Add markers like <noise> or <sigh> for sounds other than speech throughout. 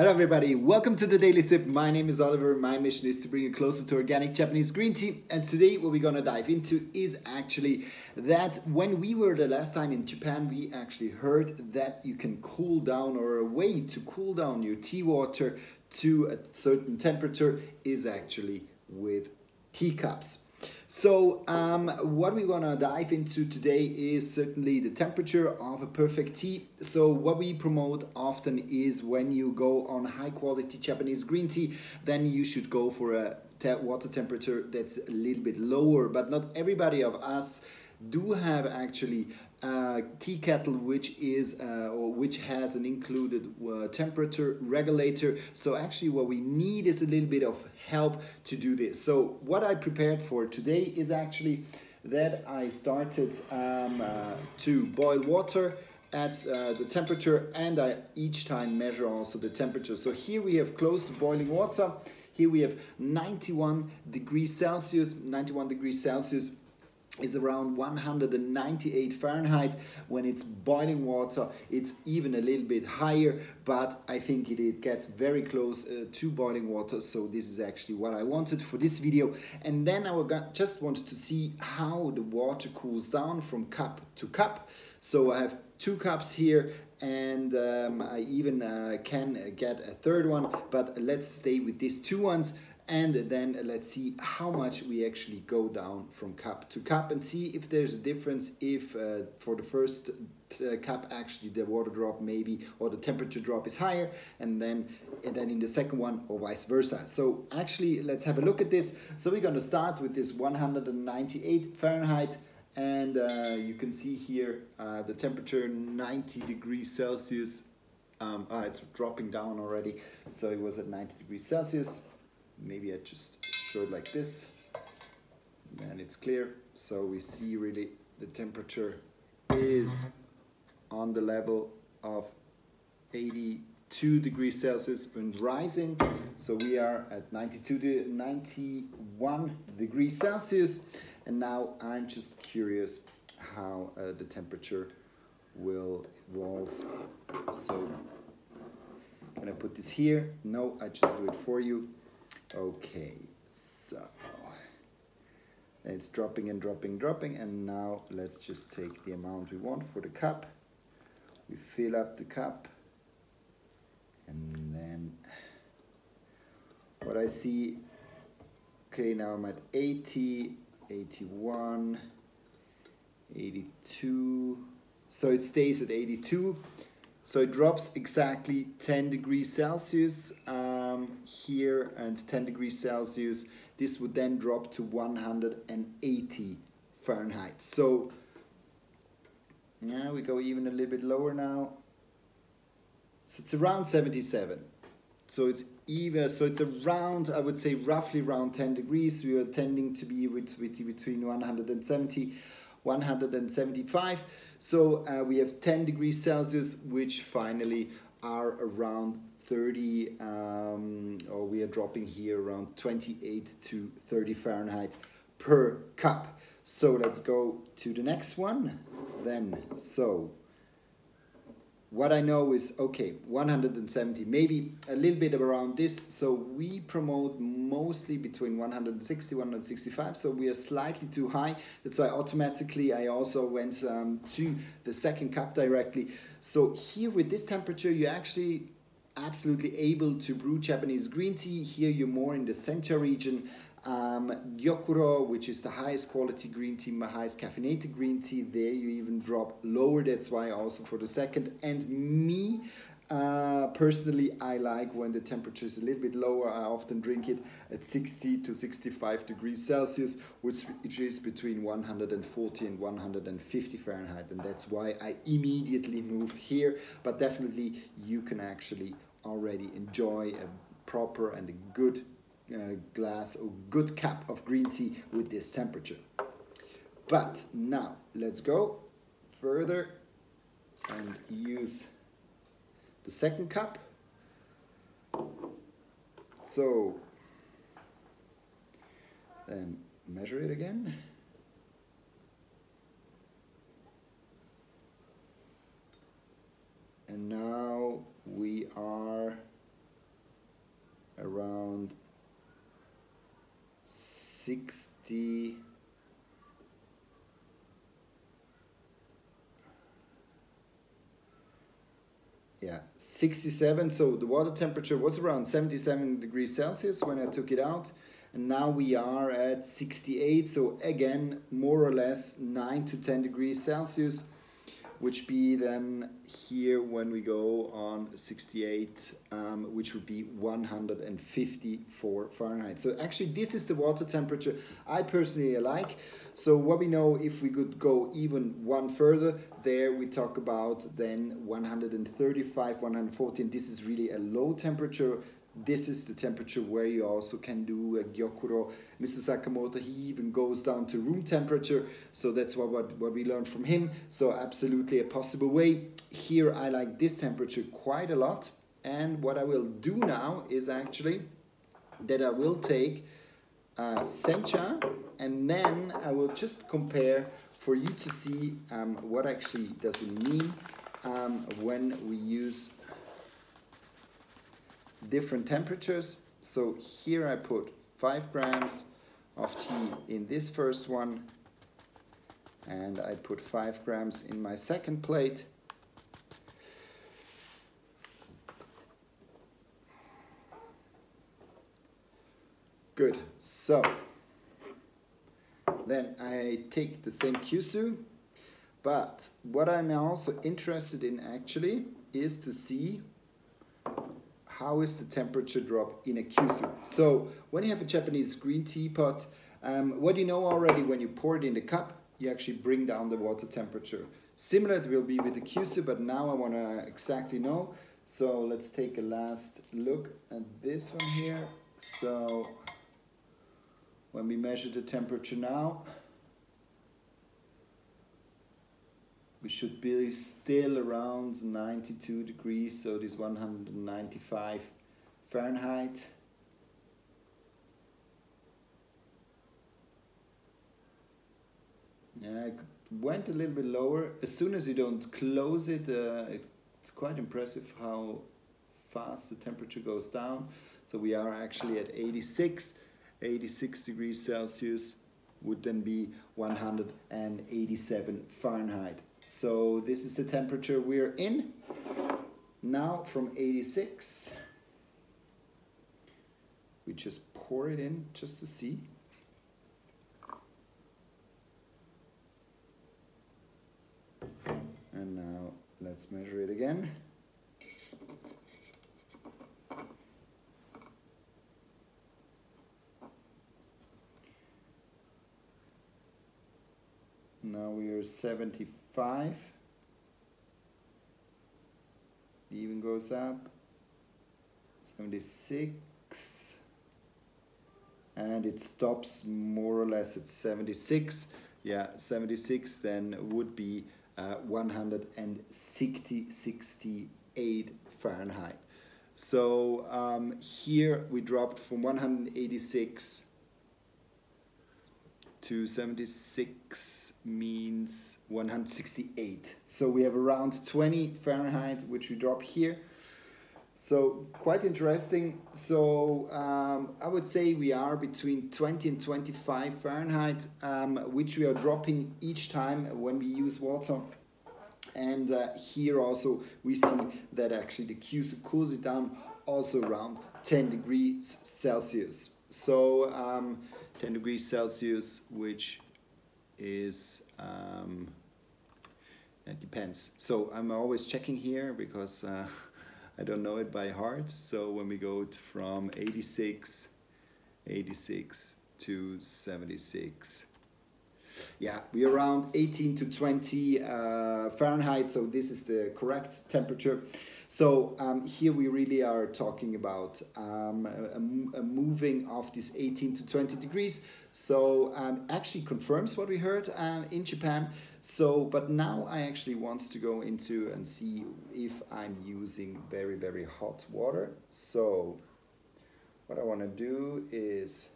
Hello everybody, welcome to the Daily Sip. My name is Oliver. My mission is to bring you closer to organic Japanese green tea. And today what we're gonna dive into is actually that when we were the last time in Japan, we actually heard that you can cool down or a way to cool down your tea water to a certain temperature is actually with teacups. So um, what we're gonna dive into today is certainly the temperature of a perfect tea. So what we promote often is when you go on high quality Japanese green tea, then you should go for a te water temperature that's a little bit lower. But not everybody of us do have actually a tea kettle which is uh, or which has an included uh, temperature regulator so actually what we need is a little bit of help to do this. So what I prepared for today is actually that I started um, uh, to boil water at uh, the temperature and I each time measure also the temperature. So here we have close to boiling water. Here we have 91 degrees Celsius 91 degrees Celsius is around 198 Fahrenheit. When it's boiling water, it's even a little bit higher, but I think it, it gets very close uh, to boiling water. So this is actually what I wanted for this video. And then I just wanted to see how the water cools down from cup to cup. So I have two cups here and um, I even uh, can get a third one, but let's stay with these two ones and then let's see how much we actually go down from cup to cup and see if there's a difference if uh, for the first uh, cup actually the water drop maybe or the temperature drop is higher and then and then in the second one or vice versa. So actually let's have a look at this. So we're going to start with this 198 Fahrenheit and uh, you can see here uh, the temperature 90 degrees Celsius. Um, ah, it's dropping down already. So it was at 90 degrees Celsius maybe I just show it like this and it's clear. So we see really the temperature is on the level of 82 degrees Celsius and rising. So we are at 92 to 91 degrees Celsius. And now I'm just curious how uh, the temperature will evolve. So can I put this here? No I just do it for you Okay, so it's dropping and dropping, dropping, and now let's just take the amount we want for the cup. We fill up the cup, and then what I see, okay, now I'm at 80, 81, 82, so it stays at 82. So it drops exactly 10 degrees Celsius um, here and 10 degrees Celsius. This would then drop to 180 Fahrenheit. So yeah, we go even a little bit lower now. So it's around 77. So it's even, so it's around, I would say roughly around 10 degrees. We are tending to be with, with between 170 175. So uh, we have 10 degrees Celsius, which finally are around 30, um, or we are dropping here around 28 to 30 Fahrenheit per cup. So let's go to the next one then. So what I know is, okay, 170, maybe a little bit around this. So we promote mostly between 160, 165. So we are slightly too high. That's why automatically I also went um, to the second cup directly. So here with this temperature, you're actually absolutely able to brew Japanese green tea. Here you're more in the center region. Um, Gyokuro, which is the highest quality green tea, my highest caffeinated green tea, there you even drop lower. That's why also for the second. And me, uh, personally, I like when the temperature is a little bit lower. I often drink it at 60 to 65 degrees Celsius, which, is between 140 and 150 Fahrenheit. And that's why I immediately moved here. But definitely, you can actually already enjoy a proper and a good uh, glass or good cup of green tea with this temperature. But now let's go further and use the second cup. So then measure it again. And now we are around 60 yeah 67 so the water temperature was around 77 degrees celsius when i took it out and now we are at 68 so again more or less 9 to 10 degrees celsius which be then here when we go on 68, um, which would be 154 Fahrenheit. So actually this is the water temperature I personally like. So what we know if we could go even one further, there we talk about then 135, 140, and this is really a low temperature this is the temperature where you also can do a gyokuro. Mr. Sakamoto, he even goes down to room temperature. So that's what, what, what we learned from him. So absolutely a possible way. Here I like this temperature quite a lot. And what I will do now is actually that I will take uh, sencha and then I will just compare for you to see um, what actually does it mean um, when we use different temperatures. So here I put 5 grams of tea in this first one and I put 5 grams in my second plate. Good, so then I take the same Kyusu, but what I'm also interested in actually is to see how is the temperature drop in a Kyusu. So when you have a Japanese green teapot, um, what you know already when you pour it in the cup, you actually bring down the water temperature. Similar it will be with the Kyusu, but now I want to exactly know. So let's take a last look at this one here. So when we measure the temperature now, we should be still around 92 degrees so this 195 Fahrenheit. Yeah it went a little bit lower. As soon as you don't close it uh, it's quite impressive how fast the temperature goes down. So we are actually at 86 86 degrees Celsius would then be 187 Fahrenheit so this is the temperature we're in. Now from 86, we just pour it in just to see. And now let's measure it again. Now we are 75 5 even goes up. 76 and it stops more or less at 76 yeah 76 then would be uh, 160 68 Fahrenheit. So um, here we dropped from 186 to 76 means 168. So we have around 20 Fahrenheit, which we drop here. So quite interesting. So um, I would say we are between 20 and 25 Fahrenheit, um, which we are dropping each time when we use water. And uh, here also we see that actually the Kyusu cools it down also around 10 degrees Celsius. So um, 10 degrees Celsius, which is, um, it depends. So I'm always checking here because uh, <laughs> I don't know it by heart. So when we go from 86, 86 to 76, yeah, we're around 18 to 20 uh, Fahrenheit, so this is the correct temperature. So um, here we really are talking about um, a, a, moving of this 18 to 20 degrees. So um, actually confirms what we heard uh, in Japan. So, but now I actually want to go into and see if I'm using very, very hot water. So what I want to do is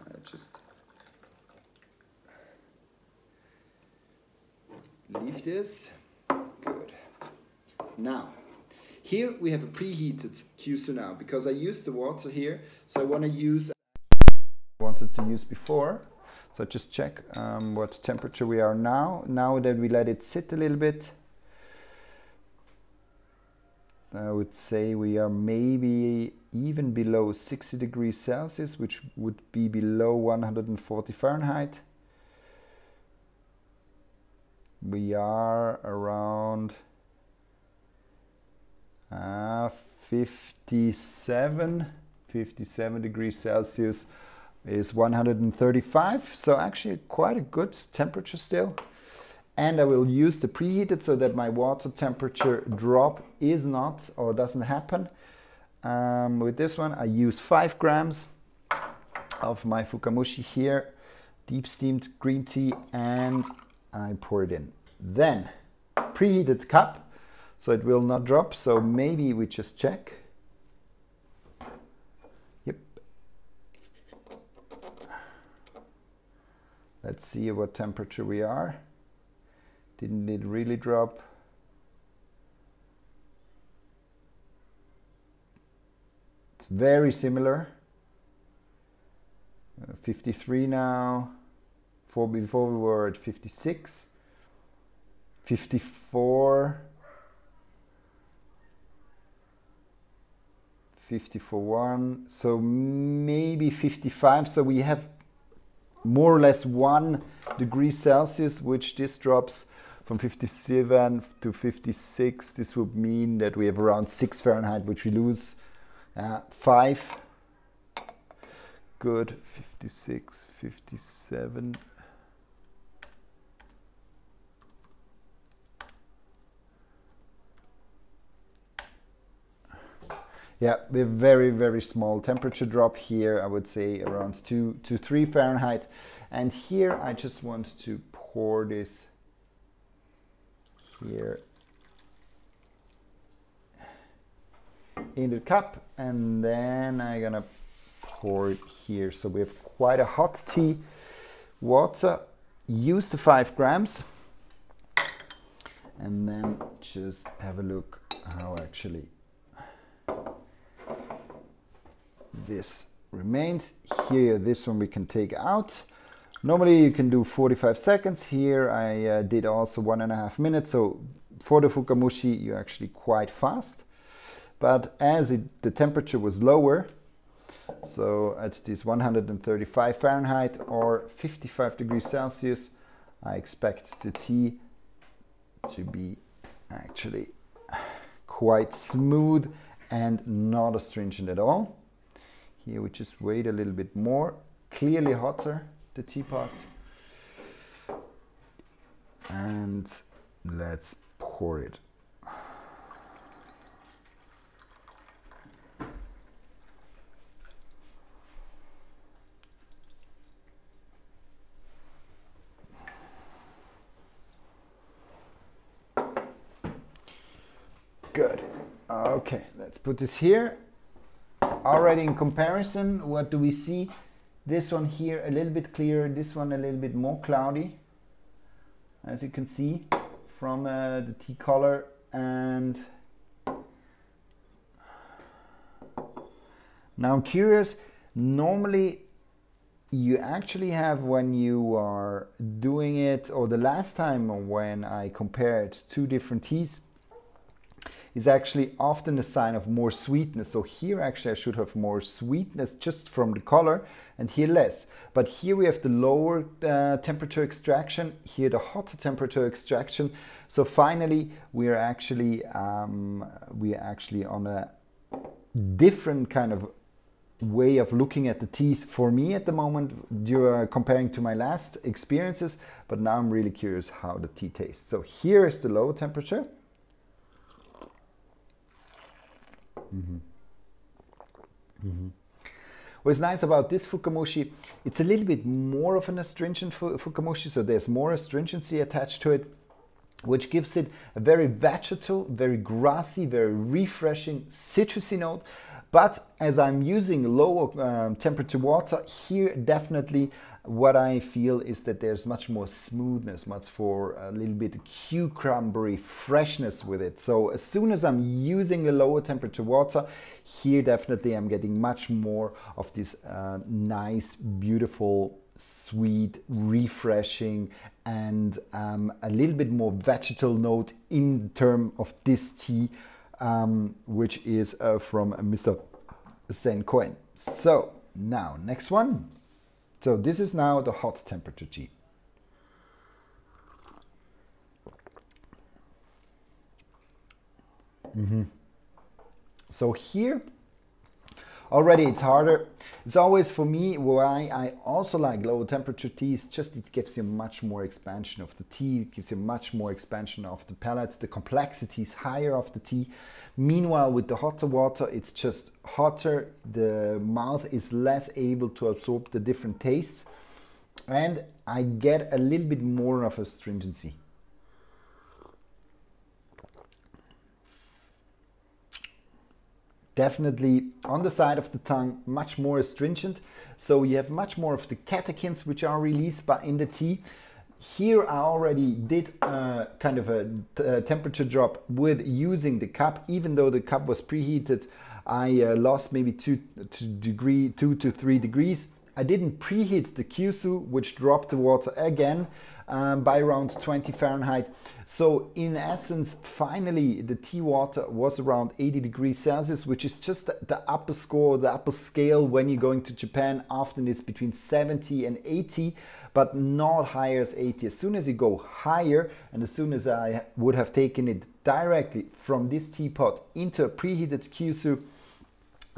uh, just leave this. Now, Here we have a preheated Kyusu now because I used the water here, so I want to use I wanted to use before. So just check um, what temperature we are now. Now that we let it sit a little bit, I would say we are maybe even below 60 degrees Celsius, which would be below 140 Fahrenheit. We are around uh, 57, 57 degrees Celsius is 135. So actually quite a good temperature still and I will use the preheated so that my water temperature drop is not or doesn't happen. Um, with this one I use 5 grams of my Fukamushi here, deep steamed green tea and I pour it in. Then preheated cup so it will not drop so maybe we just check. Yep. Let's see what temperature we are. Didn't it really drop? It's very similar. Uh, 53 now. For before we were at 56. 54. 54 So maybe 55. So we have more or less one degree Celsius, which this drops from 57 to 56, this would mean that we have around 6 Fahrenheit, which we lose uh, 5. Good, 56, 57. Yeah, we have very, very small temperature drop here. I would say around 2 to 3 Fahrenheit. And here I just want to pour this here in the cup and then I'm gonna pour it here. So we have quite a hot tea water. Use the five grams and then just have a look how actually this remains. Here, this one we can take out. Normally you can do 45 seconds. Here I uh, did also one and a half minutes. So for the Fukamushi, you're actually quite fast. But as it, the temperature was lower, so at this 135 Fahrenheit or 55 degrees Celsius, I expect the tea to be actually quite smooth and not astringent at all. Here we just wait a little bit more, clearly hotter the teapot. And let's pour it. Good. Okay, let's put this here. Already in comparison, what do we see? This one here a little bit clearer, this one a little bit more cloudy, as you can see from uh, the tea color and now I'm curious, normally you actually have when you are doing it or the last time when I compared two different teas is actually often a sign of more sweetness. So here actually I should have more sweetness just from the color and here less. But here we have the lower uh, temperature extraction, here the hotter temperature extraction. So finally we are actually, um, we are actually on a different kind of way of looking at the teas for me at the moment you are comparing to my last experiences but now I'm really curious how the tea tastes so here is the low temperature Mm-hmm. Mm-hmm. What's nice about this Fukamushi, it's a little bit more of an astringent Fukamushi, so there's more astringency attached to it, which gives it a very vegetal, very grassy, very refreshing citrusy note. But as I'm using lower um, temperature water, here definitely what I feel is that there's much more smoothness, much for a little bit of cucumbery freshness with it. So as soon as I'm using the lower temperature water, here definitely I'm getting much more of this uh, nice, beautiful, sweet, refreshing, and um, a little bit more vegetal note in term of this tea, um, which is uh, from Mr. Sen Cohen. So now next one. So this is now the hot temperature tea. Mm -hmm. So here, already it's harder. It's always for me why I also like lower temperature teas. Just it gives you much more expansion of the tea. It gives you much more expansion of the palate. The complexity is higher of the tea. Meanwhile, with the hotter water, it's just hotter. The mouth is less able to absorb the different tastes. And I get a little bit more of a stringency. Definitely on the side of the tongue, much more astringent. So you have much more of the catechins which are released by in the tea here I already did uh, kind of a temperature drop with using the cup. Even though the cup was preheated, I uh, lost maybe two, two degree, two to three degrees. I didn't preheat the Kyusu, which dropped the water again um, by around 20 Fahrenheit. So in essence, finally, the tea water was around 80 degrees Celsius, which is just the, the upper score, the upper scale when you're going to Japan. Often it's between 70 and 80 but not higher as 80. As soon as you go higher, and as soon as I would have taken it directly from this teapot into a preheated Kyusu,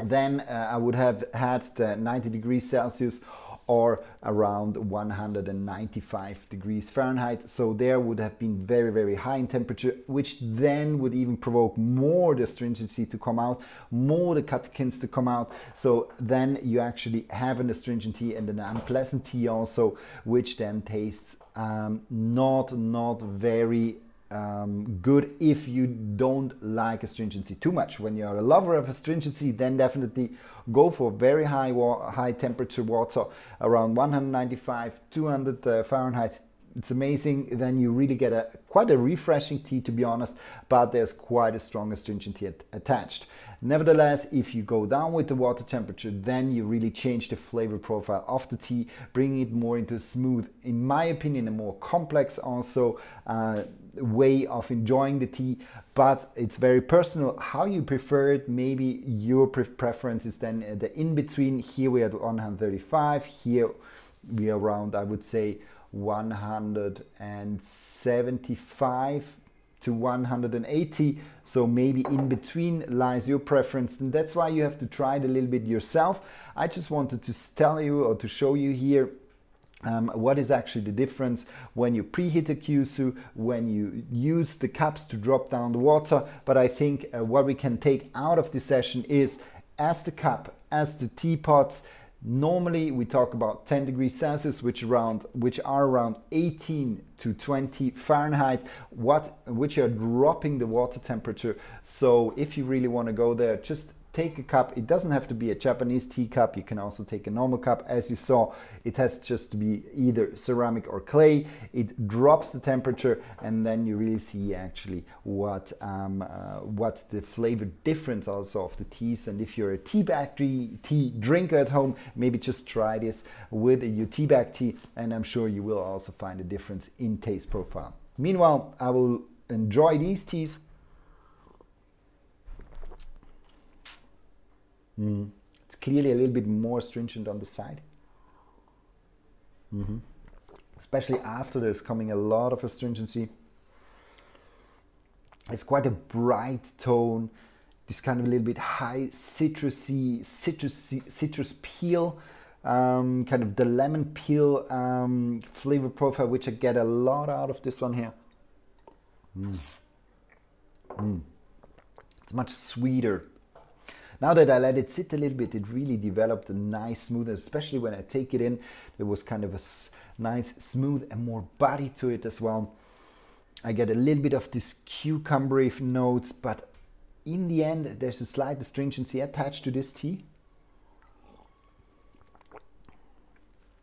then uh, I would have had the 90 degrees Celsius or around 195 degrees Fahrenheit. So there would have been very, very high in temperature, which then would even provoke more the astringency to come out, more the catechins to come out. So then you actually have an astringent tea and an unpleasant tea also, which then tastes um, not, not very um, good if you don't like astringency too much. When you're a lover of astringency, then definitely go for very high high temperature water around 195 200 uh, Fahrenheit. It's amazing. Then you really get a quite a refreshing tea, to be honest. But there's quite a strong astringent tea attached. Nevertheless, if you go down with the water temperature, then you really change the flavor profile of the tea, bringing it more into smooth, in my opinion, a more complex also. Uh, way of enjoying the tea, but it's very personal how you prefer it. Maybe your preference is then uh, the in between. Here we are at 135, here we are around, I would say, 175 to 180 so maybe in between lies your preference and that's why you have to try it a little bit yourself i just wanted to tell you or to show you here um, what is actually the difference when you preheat a Kyusu, when you use the cups to drop down the water. But I think uh, what we can take out of this session is as the cup, as the teapots, normally we talk about 10 degrees Celsius, which around which are around 18 to 20 Fahrenheit, what which are dropping the water temperature. So if you really want to go there, just take a cup. It doesn't have to be a Japanese teacup. You can also take a normal cup. As you saw, it has just to be either ceramic or clay. It drops the temperature, and then you really see actually what um, uh, what's the flavor difference also of the teas. And if you're a tea bag tea drinker at home, maybe just try this with your tea bag tea, and I'm sure you will also find a difference in taste profile. Meanwhile, I will enjoy these teas Mm. It's clearly a little bit more stringent on the side. Mm-hmm. Especially after there's coming a lot of astringency. It's quite a bright tone, this kind of a little bit high citrusy, citrus, citrus peel, um, kind of the lemon peel um, flavor profile, which I get a lot out of this one here. Mm. Mm. It's much sweeter now that I let it sit a little bit, it really developed a nice smoothness, especially when I take it in. There was kind of a nice smooth and more body to it as well. I get a little bit of this cucumber notes, but in the end, there's a slight astringency attached to this tea.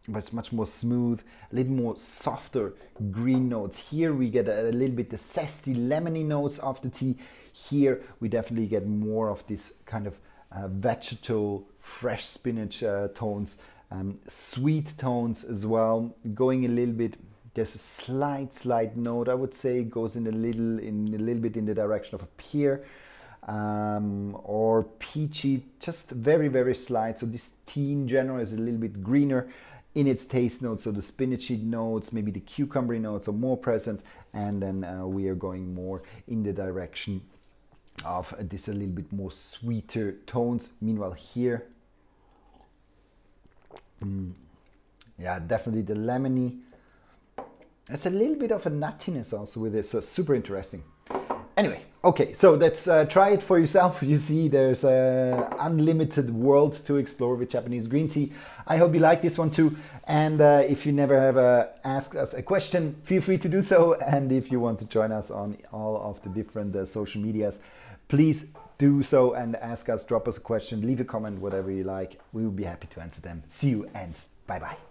but it's much more smooth, a little more softer green notes. Here we get a, a little bit the zesty lemony notes of the tea. Here we definitely get more of this kind of uh, vegetal, fresh spinach uh, tones, um, sweet tones as well, going a little bit. There's a slight, slight note. I would say goes in a little, in a little bit in the direction of a pear um, or peachy, just very, very slight. So this tea in general is a little bit greener in its taste notes. So the spinachy notes, maybe the cucumber notes are more present, and then uh, we are going more in the direction of this a little bit more sweeter tones. Meanwhile, here, mm, yeah, definitely the lemony. It's a little bit of a nuttiness also with this, so super interesting. Anyway, okay, so let's uh, try it for yourself. <laughs> You see, there's an unlimited world to explore with Japanese green tea. I hope you like this one too. And uh, if you never have uh, asked us a question, feel free to do so. <laughs> And if you want to join us on all of the different uh, social medias, please do so and ask us, drop us a question, leave a comment, whatever you like. We will be happy to answer them. See you and bye bye.